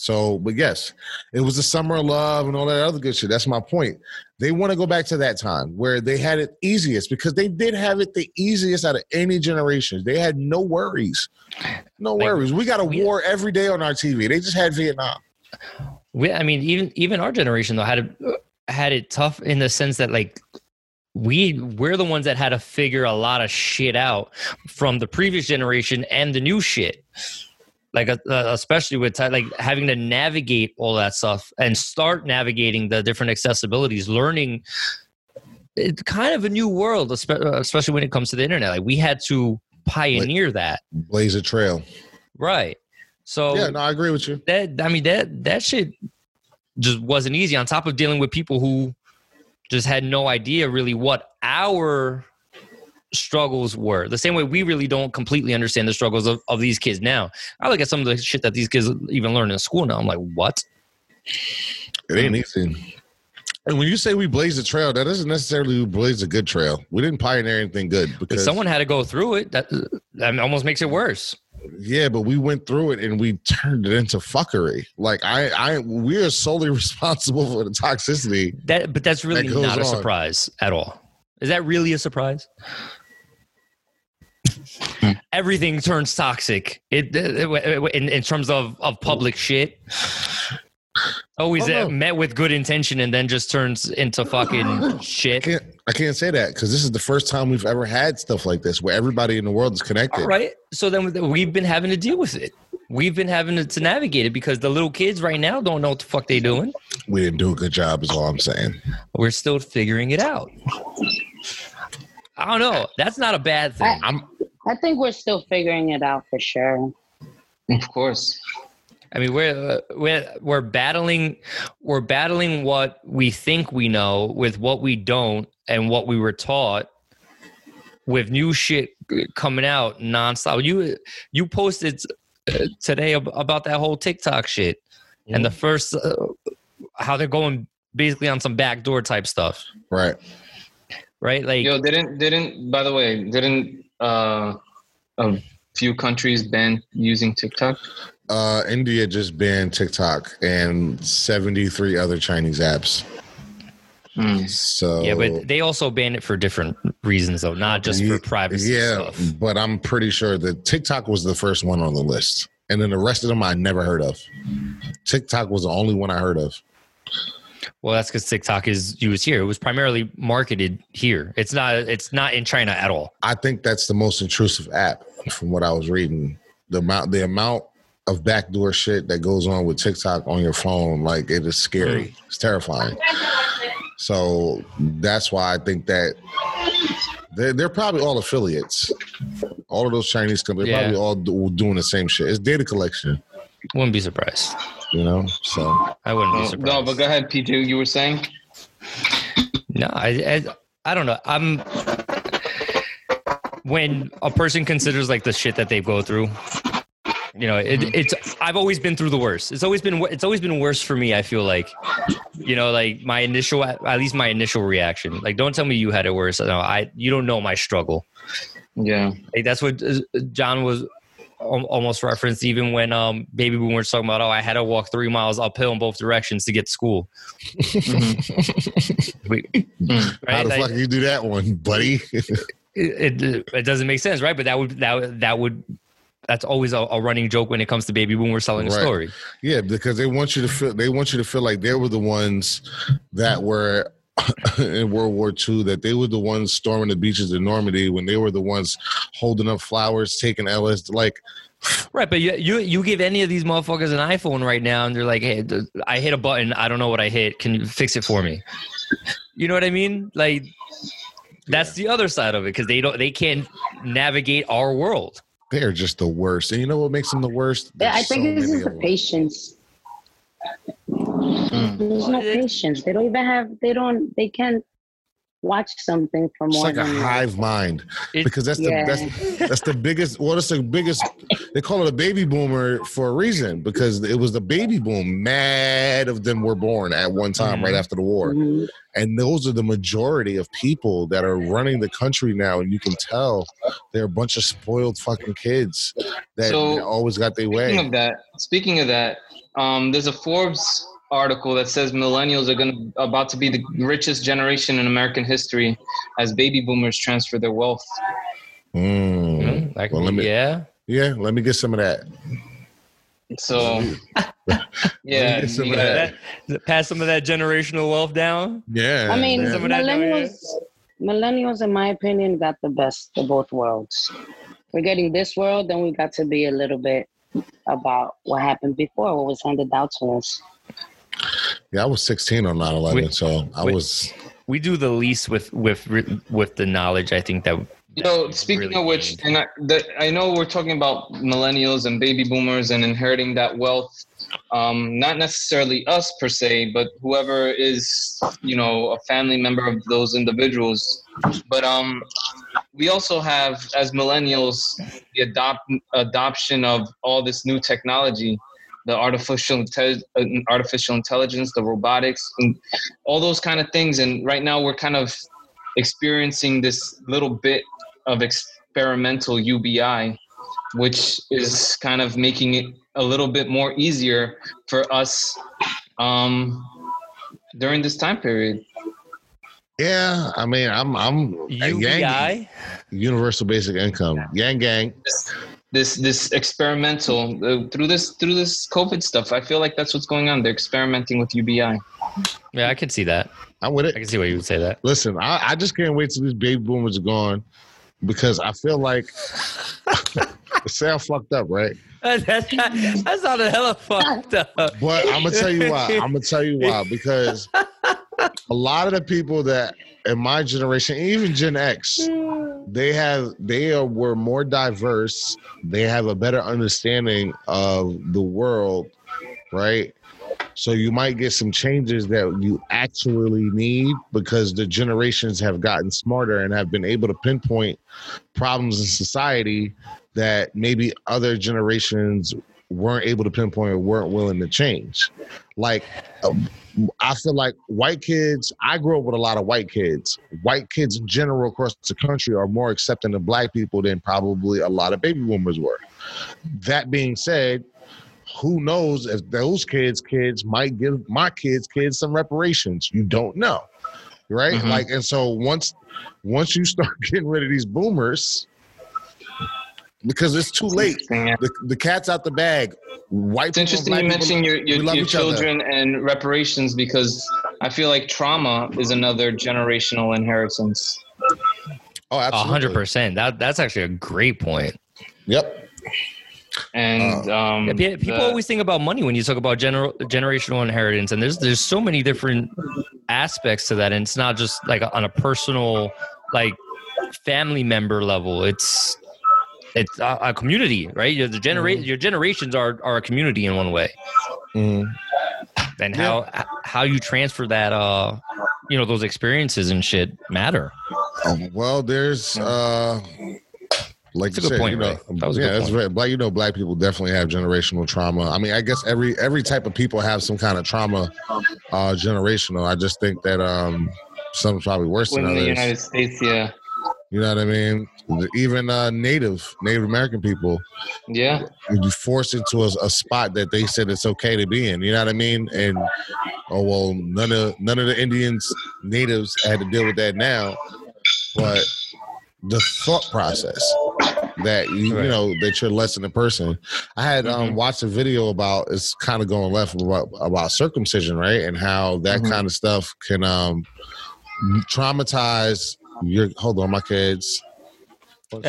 So, but yes, it was the summer of love and all that other good shit. That's my point. They want to go back to that time where they had it easiest because they did have it the easiest out of any generation. They had no worries. No worries. We got a war every day on our TV. They just had Vietnam. We, I mean, even even our generation though had it had it tough in the sense that like we we're the ones that had to figure a lot of shit out from the previous generation and the new shit. Like uh, especially with like having to navigate all that stuff and start navigating the different accessibilities, learning it's kind of a new world, uh, especially when it comes to the internet. Like we had to pioneer that, Blaze a trail. right? So Yeah, no, I agree with you. that I mean that that shit just wasn't easy. On top of dealing with people who just had no idea really what our struggles were. The same way we really don't completely understand the struggles of, of these kids now. I look at some of the shit that these kids even learn in school now. I'm like, what? It ain't easy. And when you say we blazed a trail, that doesn't necessarily blaze a good trail. We didn't pioneer anything good because Someone had to go through it. That, that almost makes it worse. Yeah, but we went through it and we turned it into fuckery. Like I, I, we are solely responsible for the toxicity. That, but that's really That not a on. surprise at all. Is that really a surprise? Everything turns toxic. It, uh, uh, it- uh, in, in terms of, of public shit. Always Oh, uh, no. met with good intention and then just turns into fucking I shit. can't, I can't say that because this is the first time we've ever had stuff like this where everybody in the world is connected. All right. So then we've been having to deal with it. we've been having to, to navigate it because the little kids right now don't know what the fuck they're doing. We didn't do a good job, is all I'm saying. We're still figuring it out. I don't know. That's not a bad thing. I'm I think we're still figuring it out for sure. Of course. I mean, we're uh, we're we're battling we're battling what we think we know with what we don't and what we were taught with new shit coming out nonstop. You you posted uh, today about that whole TikTok shit and the first uh, how they're going basically on some backdoor type stuff, right. right? Like Yo, didn't didn't by the way, didn't uh a few countries ban using TikTok? Uh, India just banned TikTok and 73 other Chinese apps. Hmm. So yeah, but they also banned it for different reasons though, not just for Ye- privacy Yeah, stuff. but I'm pretty sure that TikTok was the first one on the list, and then the rest of them I never heard of. TikTok was the only one I heard of. Well, that's because TikTok is used here. It was primarily marketed here. It's not. It's not in China at all. I think that's the most intrusive app from what I was reading. The amount, the amount of backdoor shit that goes on with TikTok on your phone, like it is scary. Mm. It's terrifying. So that's why I think that they're, they're probably all affiliates. All of those Chinese companies, Yeah. probably all do, doing the same shit. It's data collection, Wouldn't be surprised. you know. So I wouldn't be Oh, surprised. no, but go ahead, P2. You were saying? No, I, I, I don't know. I'm when a person considers like the shit that they go through. You know, it, it's. I've always been through the worst. It's always been. It's always been worse for me. I feel like, you know, like my initial, at least my initial reaction. Like, don't tell me you had it worse. No, I. You don't know my struggle. Yeah. Like that's what uh, John was al- almost referenced. Even when um baby boom was talking about, oh, I had to walk three miles uphill in both directions to get to school. We- Mm. how right? the Like, fuck you do that one, buddy? it, it it doesn't make sense, right? But that would that would- that would that's always a, a running joke when it comes to baby boom. We're selling a story. Yeah, because they want you to feel they want you to feel like they were the ones that were in World War II, that they were the ones storming the beaches of Normandy when they were the ones holding up flowers, taking LS like Right, but you, you you give any of these motherfuckers an iPhone right now, and they're like, "Hey, I hit a button. I don't know what I hit. Can you fix it for me?" You know what I mean? Like, that's the other side of it because they don't they can't navigate our world. they're just the worst. And you know what makes them the worst? Yeah, I think so this is the patience. Mm. There's no patience. They don't even have. They don't. They can't watch something for It's more like a than hive mind It- because that's the Yeah. that's that's the biggest. Well, that's the biggest. They call it a baby boomer for a reason because it was the baby boom. Mad of them were born at one time right Mhm. after the war. Mhm. and those are the majority of people that are running the country now and you can tell they're a bunch of spoiled fucking kids that So, always got their way. Speaking way of that, speaking of that, um, there's a Forbes article that says millennials are going to about to be the richest generation in American history as baby boomers transfer their wealth. Mm. Mm, I can- Well, let me- yeah, yeah let me get some of that So, yeah, get some you of that, pass some of that generational wealth down. yeah I mean, man. Some of that down here. millennials. Millennials, in my opinion, got the best of both worlds. We're getting this world, then we got to be a little bit about what happened before, what was handed out to us. Yeah i was 16 on 9-11 Wait, so i wait. was We do the least with with with the knowledge. I think that. You know, that speaking really of which, gained. and I, the, I know we're talking about millennials and baby boomers and inheriting that wealth. Um, not necessarily us per se, but whoever is, you know, a family member of those individuals. But um, we also have, as millennials, the adopt adoption of all this new technology, the artificial inte- uh, artificial intelligence, the robotics, and all those kind of things. And right now, we're kind of experiencing this little bit of experimental UBI, which is kind of making it a little bit more easier for us um, during this time period. yeah i mean i'm i'm a yang, UBI. universal basic income yang gang This this experimental uh, through this through this COVID stuff. I feel like that's what's going on. They're experimenting with UBI. Yeah, I could see that. i'm with I can see why you would say that. listen I, I just can't wait till these baby boomers are gone because i feel like sound fucked up, right? that's that's not a hella fucked up. But I'm gonna tell you why. I'm gonna tell you why because a lot of the people that in my generation, even Gen X, they have they are, were more diverse. They have a better understanding of the world, right? So you might get some changes that you actually need because the generations have gotten smarter and have been able to pinpoint problems in society that maybe other generations weren't able to pinpoint or weren't willing to change. Like, um, I feel like white kids, I grew up with a lot of white kids. White kids in general across the country are more accepting of black people than probably a lot of baby boomers were. That being said, who knows if those kids' kids might give my kids' kids some reparations? You don't know. Right? Mhm. Like, and so once once you start getting rid of these boomers, because it's too late. The, the cat's out the bag. White It's interesting you mention your, your, your each other. children and reparations because I feel like trauma is another generational inheritance. Oh, A absolutely. hundred percent. That that's actually a great point. Yep. And um, Yeah, people the- always think about money when you talk about gener- generational inheritance, and there's there's so many different aspects to that, and it's not just like on a personal, like family member level. It's it's a, a community, right? Your- The genera- Mm-hmm. your generations are are a community in one way, Mhm. and how how you transfer that, uh, you know, those experiences and shit matter. Um, well, there's uh like That's a you good said, point, you know, Ray. That was yeah, that's point. very black. You know, black people definitely have generational trauma. I mean, I guess every every type of people have some kind of trauma, uh, generational. I just think that um, some probably worse than in the others. United States, yeah, You know what I mean? Even uh, native Native American people, yeah, you forced into a, a spot that they said it's okay to be in. You know what I mean? And oh well, none of none of the Indians natives had to deal with that now, but the thought process that you, Right. you know that you're less than a person. I had um, Mhm. watched a video about it's kind of going left about, about circumcision, right, and how that Mhm. kind of stuff can um, traumatize your. Hold on, my kids.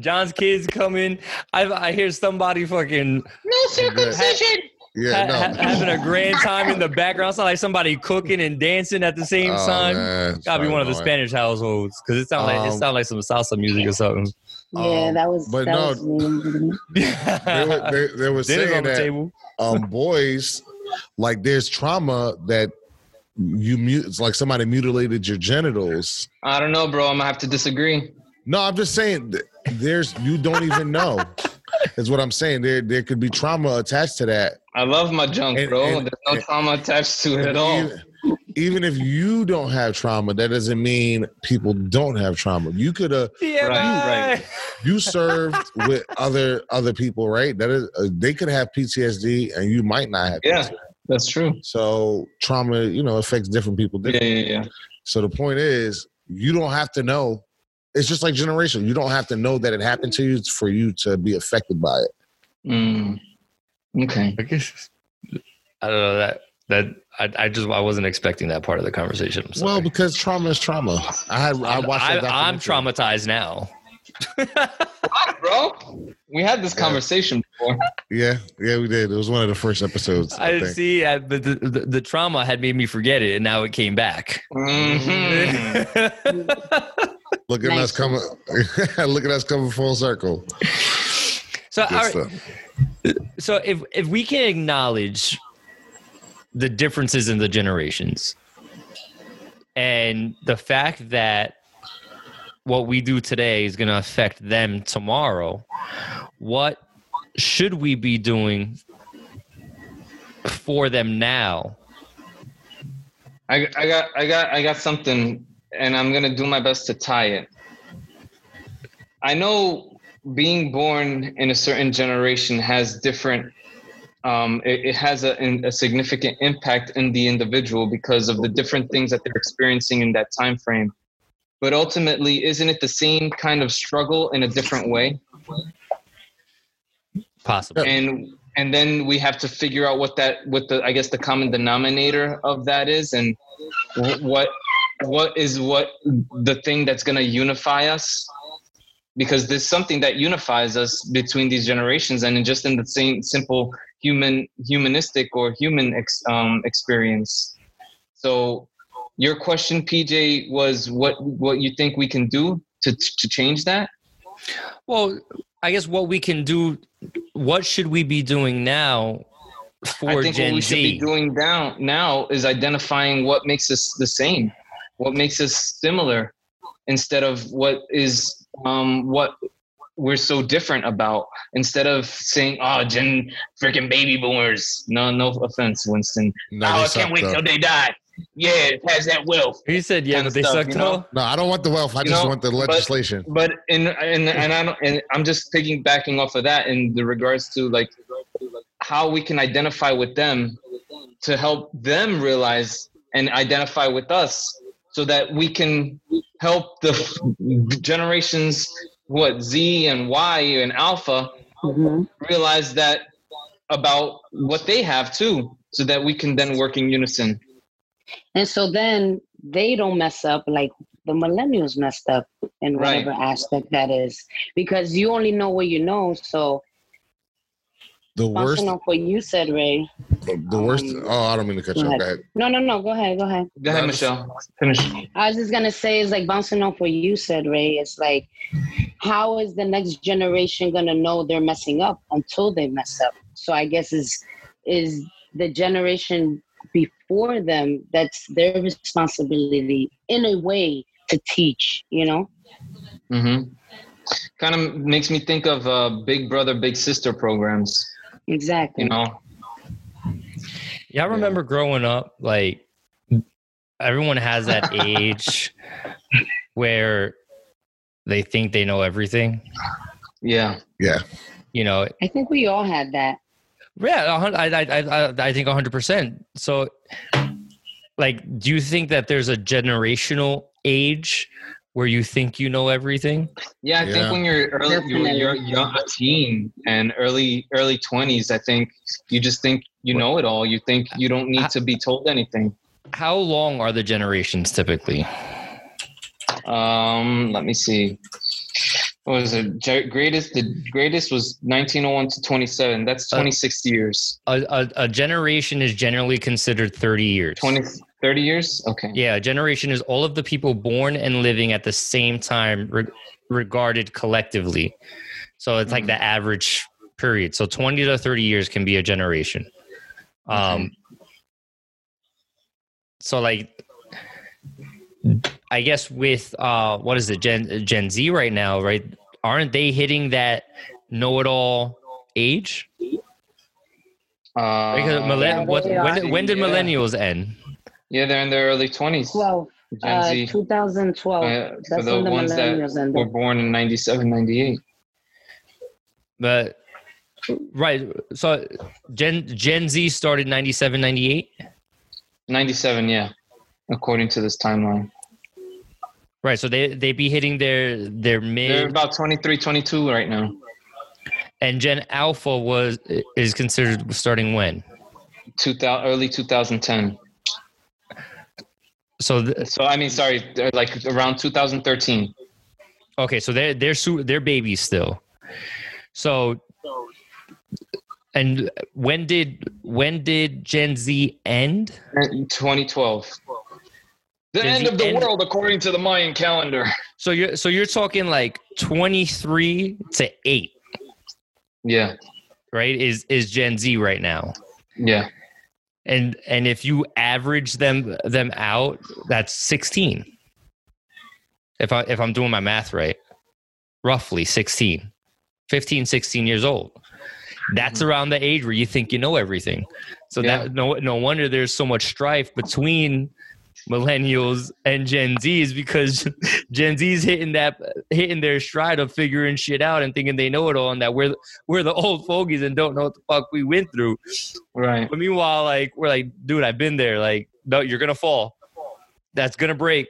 John's kids coming. I I hear somebody fucking no circumcision. Yeah, ha- ha- no. having a grand time in the background. Sound like somebody cooking and dancing at the same Oh, time. man, it's Gotta be one of the. Spanish households because it sound like it Um, sound like some salsa music or something. Yeah, Um, that was. but that no, was they were, they, they were saying the that table. um, boys, like there's trauma that you mute. It's like somebody mutilated your genitals. I don't know, bro. I'm gonna have to disagree. No, I'm just saying there's you don't even know. is what I'm saying. There there could be trauma attached to that. I love my junk, And- bro. and- There's no and- trauma attached to it at all. Even, even if you don't have trauma, that doesn't mean people don't have trauma. You could have Yeah, Right, right. you served with other other people, right? That is, uh, they could have PTSD, and you might not have. Yeah. PTSD. That's true. So trauma, you know, affects different people. Yeah, Differently. yeah, yeah. So the point is, you don't have to know. It's just like generation. You don't have to know that it happened to you for you to be affected by it. Mm. Okay. I guess I don't know that that I, I just I wasn't expecting that part of the conversation. Well, because trauma is trauma. I had I watched. I, that I'm traumatized now. What, bro? We had this Yeah. conversation before. Yeah, yeah, we did. It was one of the first episodes. I, I think. see, I, but the, the the trauma had made me forget it, and now it came back. Mhm. Look at Nice. us coming. look at us coming full circle. so, Good all right, stuff. so if if we can acknowledge the differences in the generations and the fact that what we do today is going to affect them tomorrow what should we be doing for them now I, I got I got I got something and I'm gonna do my best to tie it. I know being born in a certain generation has different um, it, it has a, a significant impact in the individual because of the different things that they're experiencing in that time frame. But ultimately, isn't it the same kind of struggle in a different way? possibly. And and then we have to figure out what that what the i guess the common denominator of that is and what what is what the thing that's going to unify us? Because there's something that unifies us between these generations and just in the same simple human humanistic or human ex, um, experience. So your question pj was what what you think we can do to to change that Well, I guess what we can do, what should we be doing now for I think Gen what we should be doing down now is identifying what makes us the same, what makes us similar, instead of what is um, what we're so different about. Instead of saying, "Oh, Gen freaking baby boomers." No, no offense, Winston. No, oh, I can't wait though. till they die. Yeah, it has that wealth. He said, yeah, Kinda but they stuff, suck you know? No, I don't want the wealth. I You just know, want the legislation. But in and and I don't and I'm just piggybacking off of that in the regards to like how we can identify with them to help them realize and identify with us so that we can help the f- generations what Z and Y and Alpha Mhm. realize that about what they have too so that we can then work in unison. And so then they don't mess up like the millennials messed up in Right. whatever aspect that is. Because you only know what you know. So The worst, bouncing off what you said, Ray. the worst. um, Oh, I don't mean to cut you off. Go ahead. No, no, no. Go ahead. Go ahead. Go ahead, Michelle. Finish. I was just gonna say it's like bouncing off what you said, Ray. It's like how is the next generation gonna know they're messing up until they mess up? So I guess is is the generation before them that's their responsibility in a way to teach, you know? Mm-hmm. Kind of makes me think of uh, Big Brother, Big Sister programs. Exactly. You know, Yeah, I remember growing up, like everyone has that age where they think they know everything. yeah, Yeah. You know, I think we all had that. Yeah, I, I, I, I think hundred percent. So, like, do you think that there's a generational age where you think you know everything? yeah. I Yeah. think when you're early, you're, you're young, a teen and early early twenties, I think you just think you know it all. You think you don't need to be told anything. How long are the generations typically? Um, let me see. What was it? Greatest the greatest was 1901 to 27. That's Uh, 26 years. A, a, a generation is generally considered 30 years. 20, 30 years. Okay. Yeah, a generation is all of the people born and living at the same time re- regarded collectively. So it's like Mhm. the average period. So 20 to 30 years can be a generation. Um so like I guess with uh what is it Gen Gen Z right now, right? Aren't they hitting that know-it-all age? Uh, Because millenn- yeah, what, when, when did Yeah. millennials end? Yeah, they're in their early 20s. 12, Gen uh, Z. 2012. Uh, for the when the ones that ended. were born in 97, 98. But right, so Gen Gen Z started 97, 98. 97, yeah, according to this timeline. Right, so they they be hitting their their mid. They're about 23, 22 right now. and Gen Alpha was is considered starting when? 2000, early 2010. So th- So, I mean, sorry, uh, like around 2013. okay, so they're they're su- they're babies still. So and when did when did Gen Z end? In 2012. The end of the end- world, according to the Mayan calendar. So you're so you're talking like 23 to 8, Yeah, right? Is is Gen Z right now? yeah, and and if you average them them out that's 16 if i if i'm doing my math right roughly 16 15 16 years old that's mm-hmm. around the age where you think you know everything so Yeah. that no no wonder there's so much strife between millennials and gen z's because gen z's hitting that hitting their stride of figuring shit out and thinking they know it all and that we're we're the old fogies and don't know what the fuck we went through right. but meanwhile, like we're like, dude, I've been there. Like, no, you're gonna fall. That's gonna break.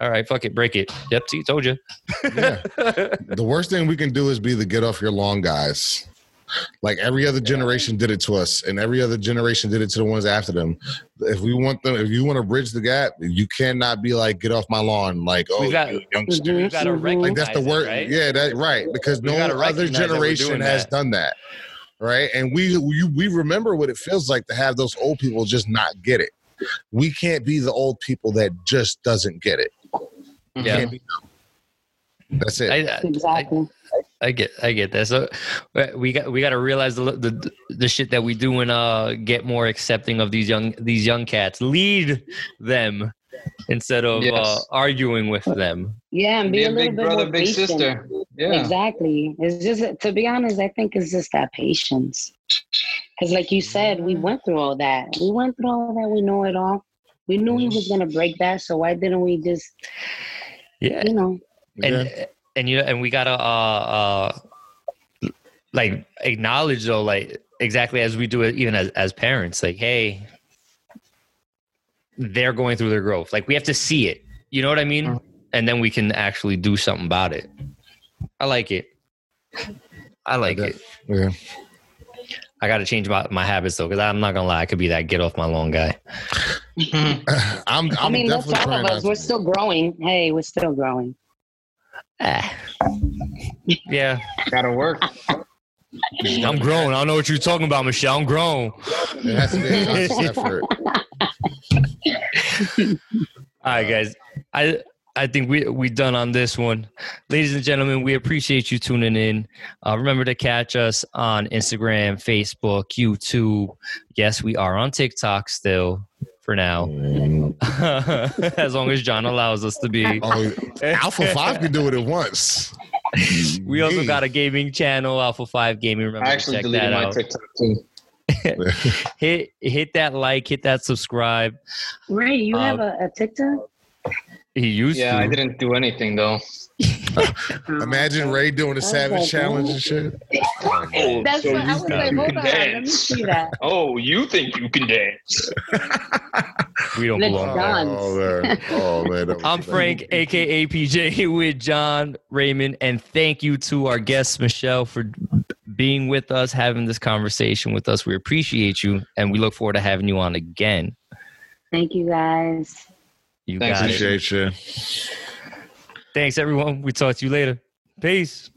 All right, fuck it, break it. Yep, see, told you. Yeah. the worst thing we can do is be the get off your lawn guys. Like every other generation did it to us, and every other generation did it to the ones after them. If we want them, if you want to bridge the gap, you cannot be like, "Get off my lawn!" Like, oh, We got- you youngster. Mhm. Gotta Mhm. recognize Like that's the it, word. right? Yeah, that right. Because We no other recognize that we're generation has that. done that. Right. And we we we remember what it feels like to have those old people just not get it. We can't be the old people that just doesn't get it. We Yeah. Can't be them. That's it. I, I, Exactly. I get I get that. So uh, we got we got to realize the, the the shit that we do and uh get more accepting of these young these young cats. Lead them instead of uh, arguing with them. Yeah, and be, Be a a little big bit brother, more big patient. sister. Yeah. Exactly. It's just to be honest, I think it's just that patience. Because, like you said, we went through all that. We went through all that. We know it all. We knew he was gonna break that. So why didn't we just, Yeah, you know? And Yeah. and you and we gotta uh uh like acknowledge though like exactly as we do it even as as parents like hey they're going through their growth like we have to see it you know what i mean and then we can actually do something about it i like it i like that- it Yeah. i gotta change my, my habits though because i'm not gonna lie i could be that get off my lawn guy I'm, I'm I mean, that's definitely all of us. We're still growing. Hey, we're still growing. Ah. yeah Gotta work. i'm grown i don't know what you're talking about michelle i'm grown It has to be a conscious effort. All right, guys. I I think we we done on this one, ladies and gentlemen. We appreciate you tuning in. Uh, remember to catch us on Instagram, Facebook, YouTube. Yes, we are on TikTok still for now, as long as John allows us to be. Oh, Alpha Five can do it at once. We also got a gaming channel, Alpha Five Gaming. Remember I to actually check deleted that my out. TikTok too. Hit hit that like, hit that subscribe. Ray, you Uh, have a, a TikTok? He used to Yeah, to. I didn't do anything though. Imagine Ray doing a oh, Savage Challenge and shit. Oh, That's So what I was like. Hold can on, let me see that. Oh, you think you can dance? we don't Let's belong. go. Dance. Oh man, oh man. I'm. Frank, aka PJ, with John Raymond, and thank you to our guest Michelle for being with us, having this conversation with us. We appreciate you, and we look forward to having you on again. Thank you guys. You Thanks, got it. Appreciate you. Thanks, everyone. We talk to you later. Peace.